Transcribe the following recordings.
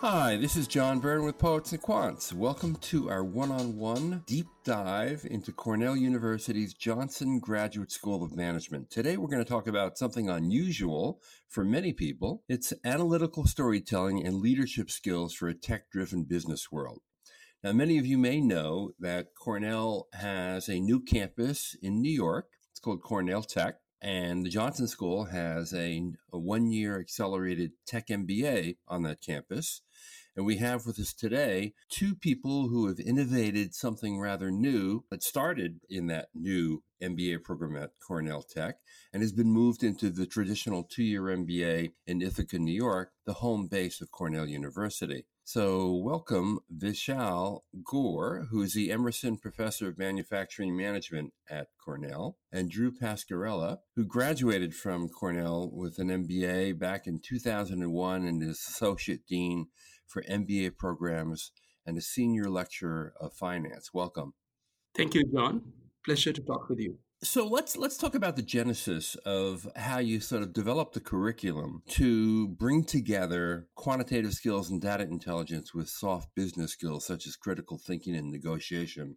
Hi, this is John Byrne with Poets and Quants. Welcome to our one on one deep dive into Cornell University's Johnson Graduate School of Management. Today, we're going to talk about something unusual for many people it's analytical storytelling and leadership skills for a tech driven business world. Now, many of you may know that Cornell has a new campus in New York. It's called Cornell Tech. And the Johnson School has a, a one year accelerated tech MBA on that campus. And we have with us today two people who have innovated something rather new that started in that new MBA program at Cornell Tech and has been moved into the traditional two year MBA in Ithaca, New York, the home base of Cornell University. So, welcome Vishal Gaur, who is the Emerson Professor of Manufacturing Management at Cornell, and Drew Pascarella, who graduated from Cornell with an MBA back in 2001 and is Associate Dean for MBA programs and a Senior Lecturer of Finance. Welcome. Thank you, John. Pleasure to talk with you. So let's let's talk about the genesis of how you sort of developed the curriculum to bring together quantitative skills and data intelligence with soft business skills such as critical thinking and negotiation.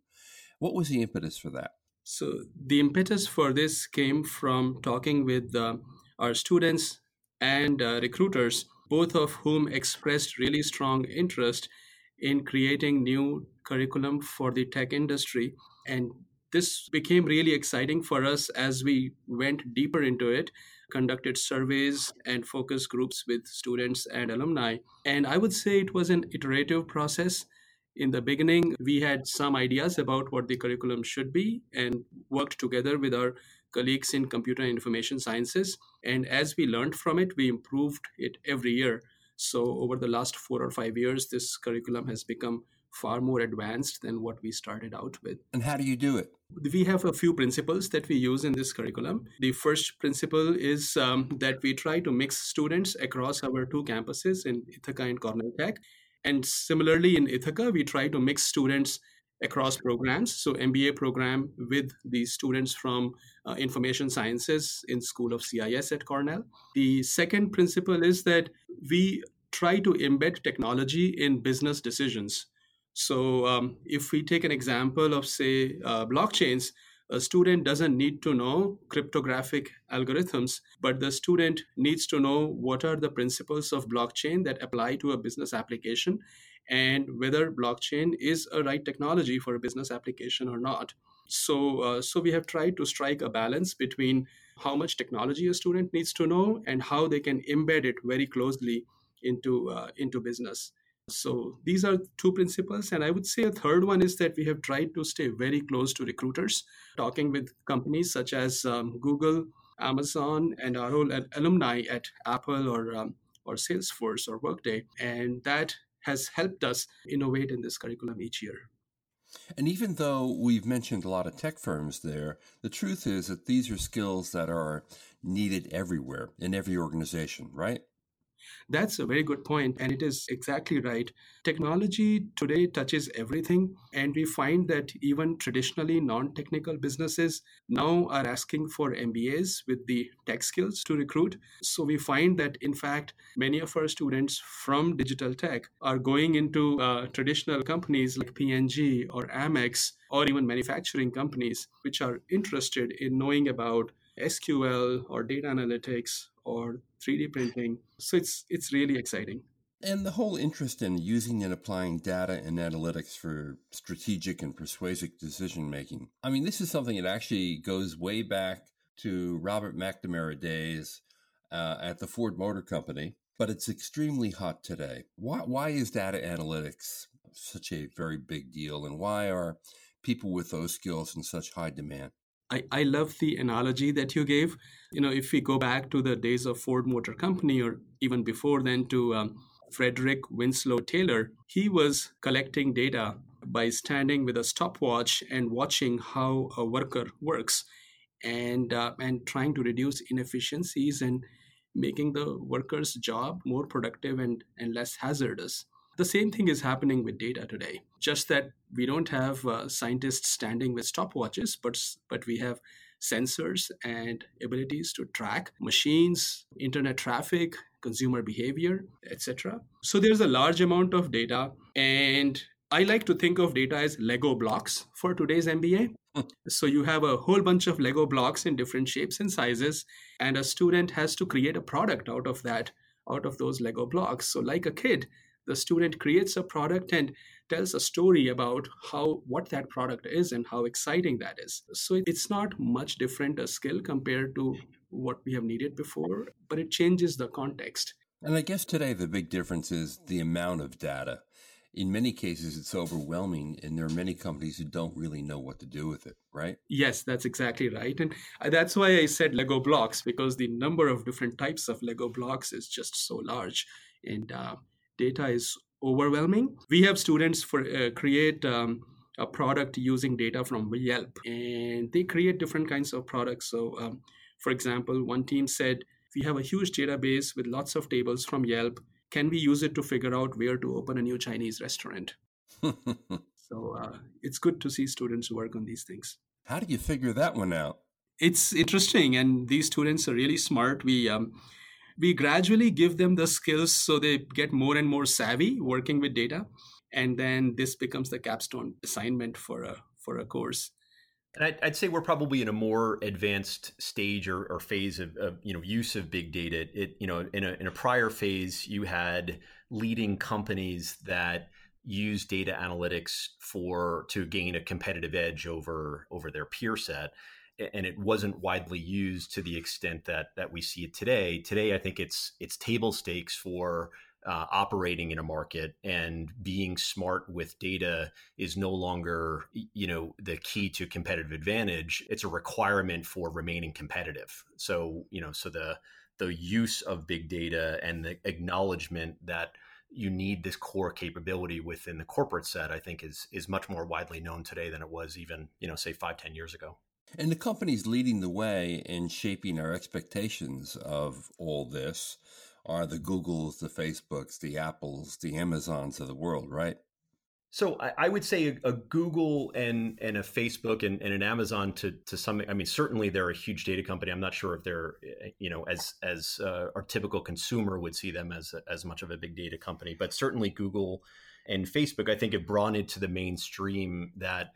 What was the impetus for that? So the impetus for this came from talking with uh, our students and uh, recruiters, both of whom expressed really strong interest in creating new curriculum for the tech industry and this became really exciting for us as we went deeper into it conducted surveys and focus groups with students and alumni. And i would say it was an iterative process. In the beginning we had some ideas about what the curriculum should be and worked together with our colleagues in computer and information sciences. And as we learned from it we improved it every year. So over the last 4 or 5 years this curriculum has become far more advanced than what we started out with. And how do you do it? We have a few principles that we use in this curriculum. The first principle is um, that we try to mix students across our two campuses in Ithaca and Cornell Tech. And similarly, in Ithaca, we try to mix students across programs. So, MBA program with the students from uh, information sciences in School of CIS at Cornell. The second principle is that we try to embed technology in business decisions. So, um, if we take an example of, say, uh, blockchains, a student doesn't need to know cryptographic algorithms, but the student needs to know what are the principles of blockchain that apply to a business application and whether blockchain is a right technology for a business application or not. So, uh, so we have tried to strike a balance between how much technology a student needs to know and how they can embed it very closely into uh, into business. So these are two principles. And I would say a third one is that we have tried to stay very close to recruiters, talking with companies such as um, Google, Amazon, and our whole alumni at Apple or, um, or Salesforce or Workday. And that has helped us innovate in this curriculum each year. And even though we've mentioned a lot of tech firms there, the truth is that these are skills that are needed everywhere in every organization, right? That's a very good point, and it is exactly right. Technology today touches everything, and we find that even traditionally non technical businesses now are asking for MBAs with the tech skills to recruit. So we find that, in fact, many of our students from digital tech are going into uh, traditional companies like P&G or Amex or even manufacturing companies, which are interested in knowing about SQL or data analytics or 3D printing. So it's it's really exciting. And the whole interest in using and applying data and analytics for strategic and persuasive decision making. I mean, this is something that actually goes way back to Robert McNamara days uh, at the Ford Motor Company, but it's extremely hot today. Why, why is data analytics such a very big deal, and why are people with those skills in such high demand? I, I love the analogy that you gave. You know, if we go back to the days of Ford Motor Company or even before then to um, Frederick Winslow Taylor, he was collecting data by standing with a stopwatch and watching how a worker works and uh, and trying to reduce inefficiencies and making the worker's job more productive and, and less hazardous. The same thing is happening with data today. Just that we don't have uh, scientists standing with stopwatches, but but we have sensors and abilities to track machines, internet traffic, consumer behavior, etc. So there's a large amount of data, and I like to think of data as Lego blocks for today's MBA. So you have a whole bunch of Lego blocks in different shapes and sizes, and a student has to create a product out of that, out of those Lego blocks. So, like a kid, the student creates a product and tells a story about how what that product is and how exciting that is. So it's not much different a skill compared to what we have needed before but it changes the context. And i guess today the big difference is the amount of data. In many cases it's overwhelming and there are many companies who don't really know what to do with it right? Yes that's exactly right. And that's why i said lego blocks because the number of different types of lego blocks is just so large. And uh, data is overwhelming. We have students for uh, create um, a product using data from Yelp, and they create different kinds of products. So, um, for example, one team said, "We have a huge database with lots of tables from Yelp. Can we use it to figure out where to open a new Chinese restaurant?" so uh, it's good to see students work on these things. How do you figure that one out? It's interesting, and these students are really smart. We um, we gradually give them the skills so they get more and more savvy working with data and then this becomes the capstone assignment for a for a course and I'd, I'd say we're probably in a more advanced stage or, or phase of, of, you know use of big data. It you know in a in a prior phase you had leading companies that use data analytics for to gain a competitive edge over over their peer set and it wasn't widely used to the extent that that we see it today. Today, I think it's it's table stakes for uh, operating in a market and being smart with data is no longer you know the key to competitive advantage. It's a requirement for remaining competitive. So you know, so the the use of big data and the acknowledgement that you need this core capability within the corporate set, I think is is much more widely known today than it was even you know say five ten years ago. And the companies leading the way in shaping our expectations of all this are the Googles, the Facebooks, the Apples, the Amazons of the world, right? So I, I would say a, a, Google and and a Facebook and, and, an Amazon to to some. I mean, certainly they're a huge data company. I'm not sure if they're you know as as uh, our typical consumer would see them as as much of a big data company, but certainly Google and Facebook, I think, have brought into the mainstream that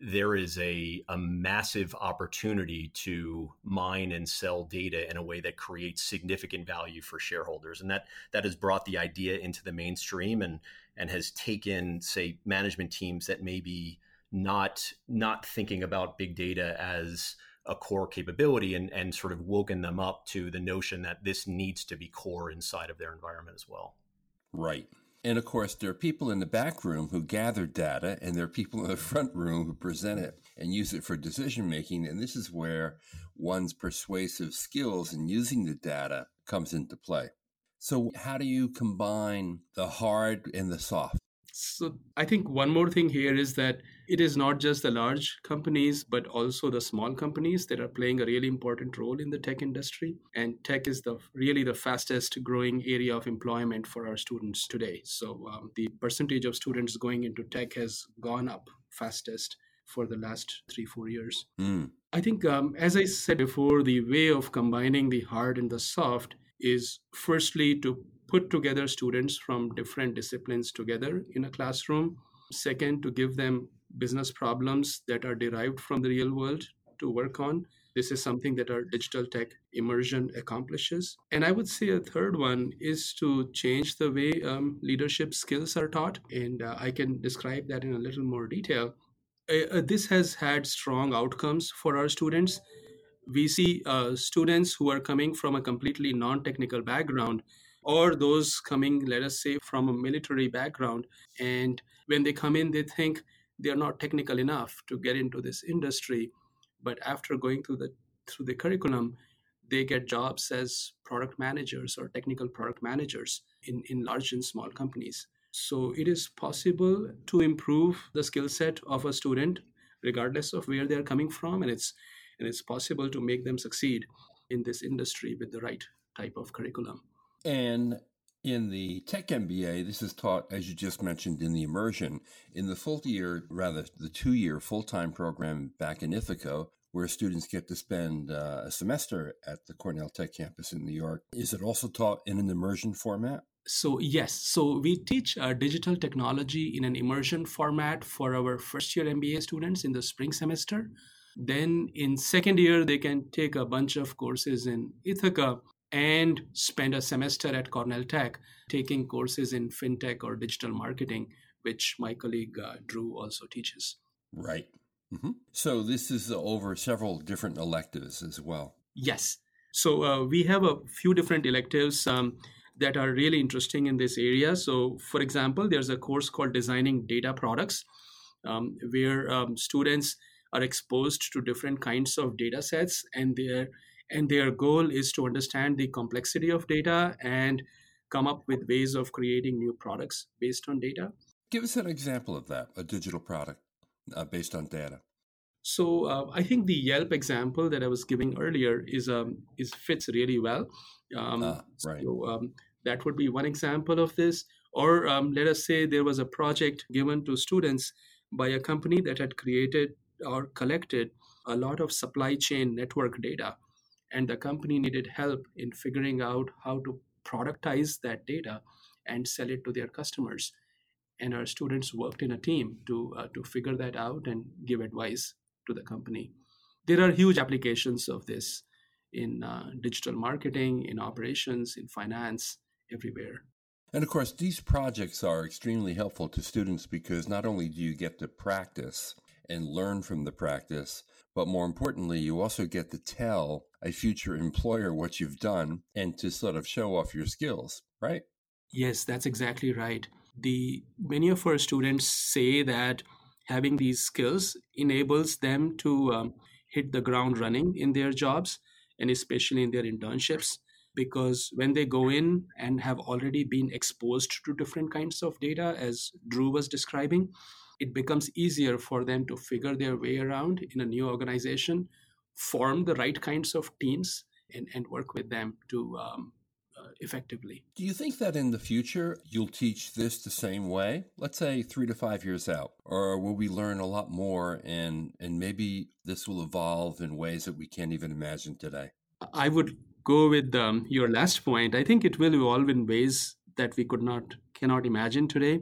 there is a, a massive opportunity to mine and sell data in a way that creates significant value for shareholders and that that has brought the idea into the mainstream and and has taken say management teams that may be not not thinking about big data as a core capability and, and sort of woken them up to the notion that this needs to be core inside of their environment as well. Right. And of course, there are people in the back room who gather data, and there are people in the front room who present it and use it for decision making. And this is where one's persuasive skills in using the data comes into play. So, how do you combine the hard and the soft? So I think one more thing here is that it is not just the large companies, but also the small companies that are playing a really important role in the tech industry. And tech is the really the fastest growing area of employment for our students today. So um, the percentage of students going into tech has gone up fastest for the last three four years. Mm. I think, um, as I said before, the way of combining the hard and the soft is firstly to put together students from different disciplines together in a classroom. Second, to give them business problems that are derived from the real world to work on. This is something that our digital tech immersion accomplishes. And I would say a third one is to change the way um, leadership skills are taught. And uh, I can describe that in a little more detail. Uh, uh this has had strong outcomes for our students. We see uh, students who are coming from a completely non technical background or those coming, let us say, from a military background. And when they come in, they think they're not technical enough to get into this industry. But after going through the through the curriculum, they get jobs as product managers or technical product managers in, in large and small companies. So it is possible to improve the skill set of a student regardless of where they're coming from and it's and it's possible to make them succeed in this industry with the right type of curriculum. And in the Tech MBA, this is taught, as you just mentioned, in the immersion. In the full year, rather, the two year full time program back in Ithaca, where students get to spend uh, a semester at the Cornell Tech campus in New York. Is it also taught in an immersion format? So, yes. So, we teach uh, digital technology in an immersion format for our first year MBA students in the spring semester. Then, in second year, they can take a bunch of courses in Ithaca and spend a semester at Cornell Tech taking courses in fintech or digital marketing, which my colleague uh, Drew also teaches. Right. Mm-hmm. So this is over several different electives as well. Yes. So uh, we have a few different electives um, that are really interesting in this area. So, for example, there's a course called Designing Data Products, um, where um, students are exposed to different kinds of data sets, and their and their goal is to understand the complexity of data and come up with ways of creating new products based on data. Give us an example of that, a digital product uh, based on data? So uh, I think the Yelp example that I was giving earlier is um, is fits really well. Um, ah, right. So, um, that would be one example of this. Or um, let us say there was a project given to students by a company that had created or collected a lot of supply chain network data, and the company needed help in figuring out how to productize that data and sell it to their customers and our students worked in a team to uh, to figure that out and give advice to the company. There are huge applications of this in uh, digital marketing, in operations, in finance, everywhere. And of course, these projects are extremely helpful to students because not only do you get to practice and learn from the practice, but more importantly, you also get to tell a future employer what you've done and to sort of show off your skills, right? Yes, that's exactly right the many of our students say that having these skills enables them to um, hit the ground running in their jobs and especially in their internships because when they go in and have already been exposed to different kinds of data as drew was describing it becomes easier for them to figure their way around in a new organization form the right kinds of teams and, and work with them to um, effectively. Do you think that in the future you'll teach this the same way? Let's say three to five years out, or will we learn a lot more and and maybe this will evolve in ways that we can't even imagine today? I would go with um, your last point. I think it will evolve in ways that we could not cannot imagine today.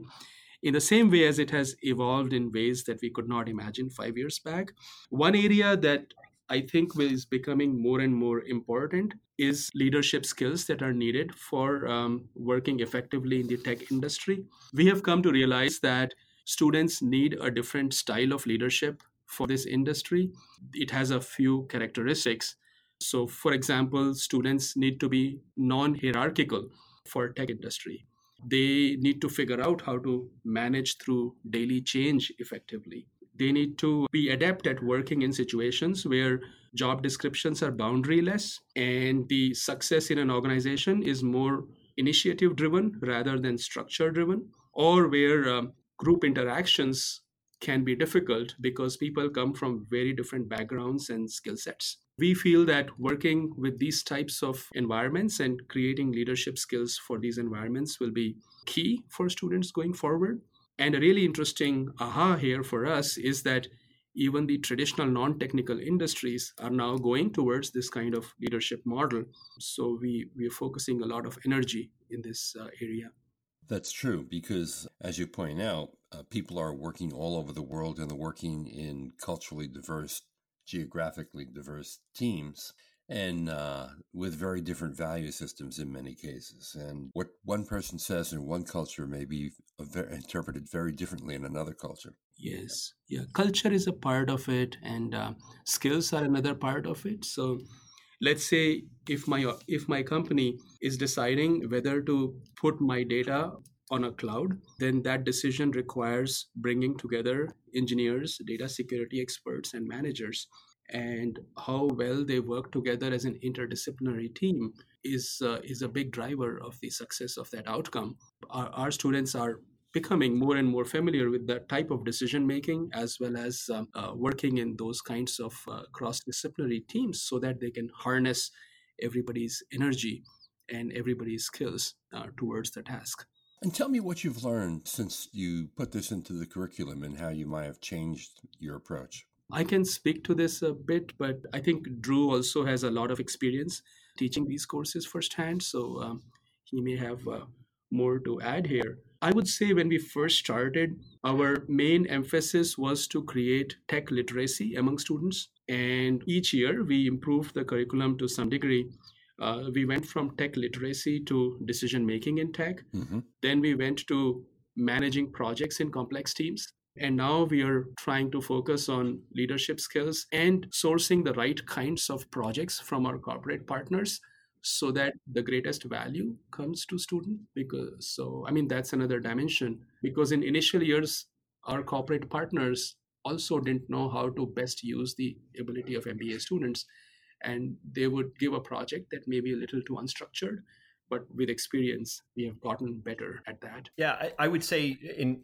In the same way as it has evolved in ways that we could not imagine five years back. One area that I think is becoming more and more important is leadership skills that are needed for um, working effectively in the tech industry. We have come to realize that students need a different style of leadership for this industry. It has a few characteristics. So, for example, students need to be non hierarchical for tech industry. They need to figure out how to manage through daily change effectively. They need to be adept at working in situations where job descriptions are boundaryless and the success in an organization is more initiative driven rather than structure driven, or where um, group interactions can be difficult because people come from very different backgrounds and skill sets. We feel that working with these types of environments and creating leadership skills for these environments will be key for students going forward. And a really interesting aha here for us is that even the traditional non technical industries are now going towards this kind of leadership model. So we, we are focusing a lot of energy in this uh, area. That's true because, as you point out, uh, people are working all over the world and they're working in culturally diverse, geographically diverse teams and uh, with very different value systems in many cases. And what one person says in one culture may be interpreted very differently in another culture. Yes, yeah, culture is a part of it, and uh, skills are another part of it. So, let's say if my if my company is deciding whether to put my data on a cloud, then that decision requires bringing together engineers, data security experts, and managers and how well they work together as an interdisciplinary team is uh, is a big driver of the success of that outcome. Our, our, students are becoming more and more familiar with that type of decision making as well as um, uh, working in those kinds of uh, cross disciplinary teams so that they can harness everybody's energy and everybody's skills uh, towards the task. And tell me what you've learned since you put this into the curriculum and how you might have changed your approach. I can speak to this a bit, but I think Drew also has a lot of experience teaching these courses firsthand, so um, he may have uh, more to add here. I would say when we first started, our main emphasis was to create tech literacy among students. And each year we improved the curriculum to some degree. Uh, we went from tech literacy to decision making in tech. Mm-hmm. Then we went to managing projects in complex teams. And now we are trying to focus on leadership skills and sourcing the right kinds of projects from our corporate partners so that the greatest value comes to student because so i mean that's another dimension because in initial years our corporate partners also didn't know how to best use the ability of mba students and they would give a project that may be a little too unstructured but with experience we have gotten better at that. Yeah i, I would say in,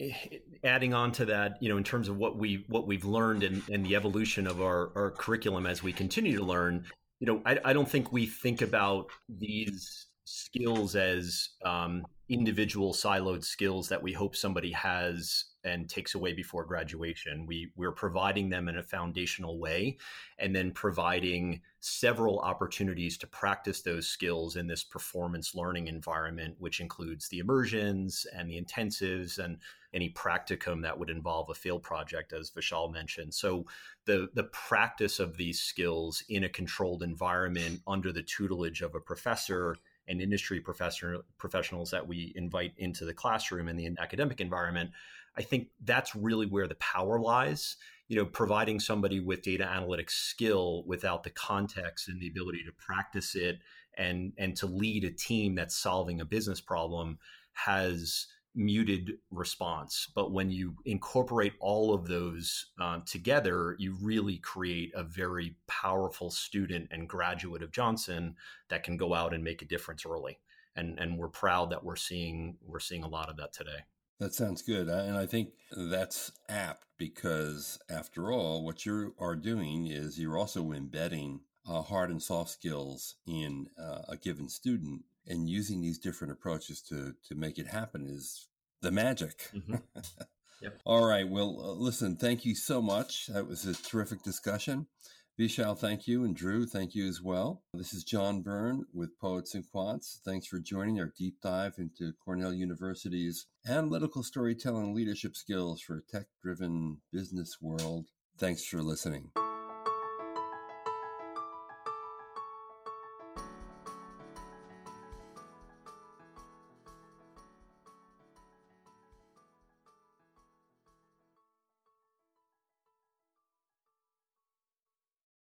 adding on to that you know in terms of what we what we've learned and, and the evolution of our, our curriculum as we continue to learn you know, I, I don't think we think about these skills as um, individual siloed skills that we hope somebody has and takes away before graduation. We we're providing them in a foundational way, and then providing several opportunities to practice those skills in this performance learning environment, which includes the immersions and the intensives and any practicum that would involve a field project, as Vishal mentioned. So the the practice of these skills in a controlled environment under the tutelage of a professor and industry professor professionals that we invite into the classroom in the academic environment I think that's really where the power lies. You know, providing somebody with data analytics skill without the context and the ability to practice it and and to lead a team that's solving a business problem has muted response. But when you incorporate all of those uh, together, you really create a very powerful student and graduate of Johnson that can go out and make a difference early. And and we're proud that we're seeing we're seeing a lot of that today. That sounds good. And I think that's apt because, after all, what you are doing is you're also embedding uh, hard and soft skills in uh, a given student and using these different approaches to, to make it happen is the magic. Mm-hmm. yep. All right. Well, uh, listen, thank you so much. That was a terrific discussion. Vishal, thank you. And Drew, thank you as well. This is John Byrne with Poets and Quants. Thanks for joining our deep dive into Cornell University's analytical storytelling leadership skills for a tech driven business world. Thanks for listening.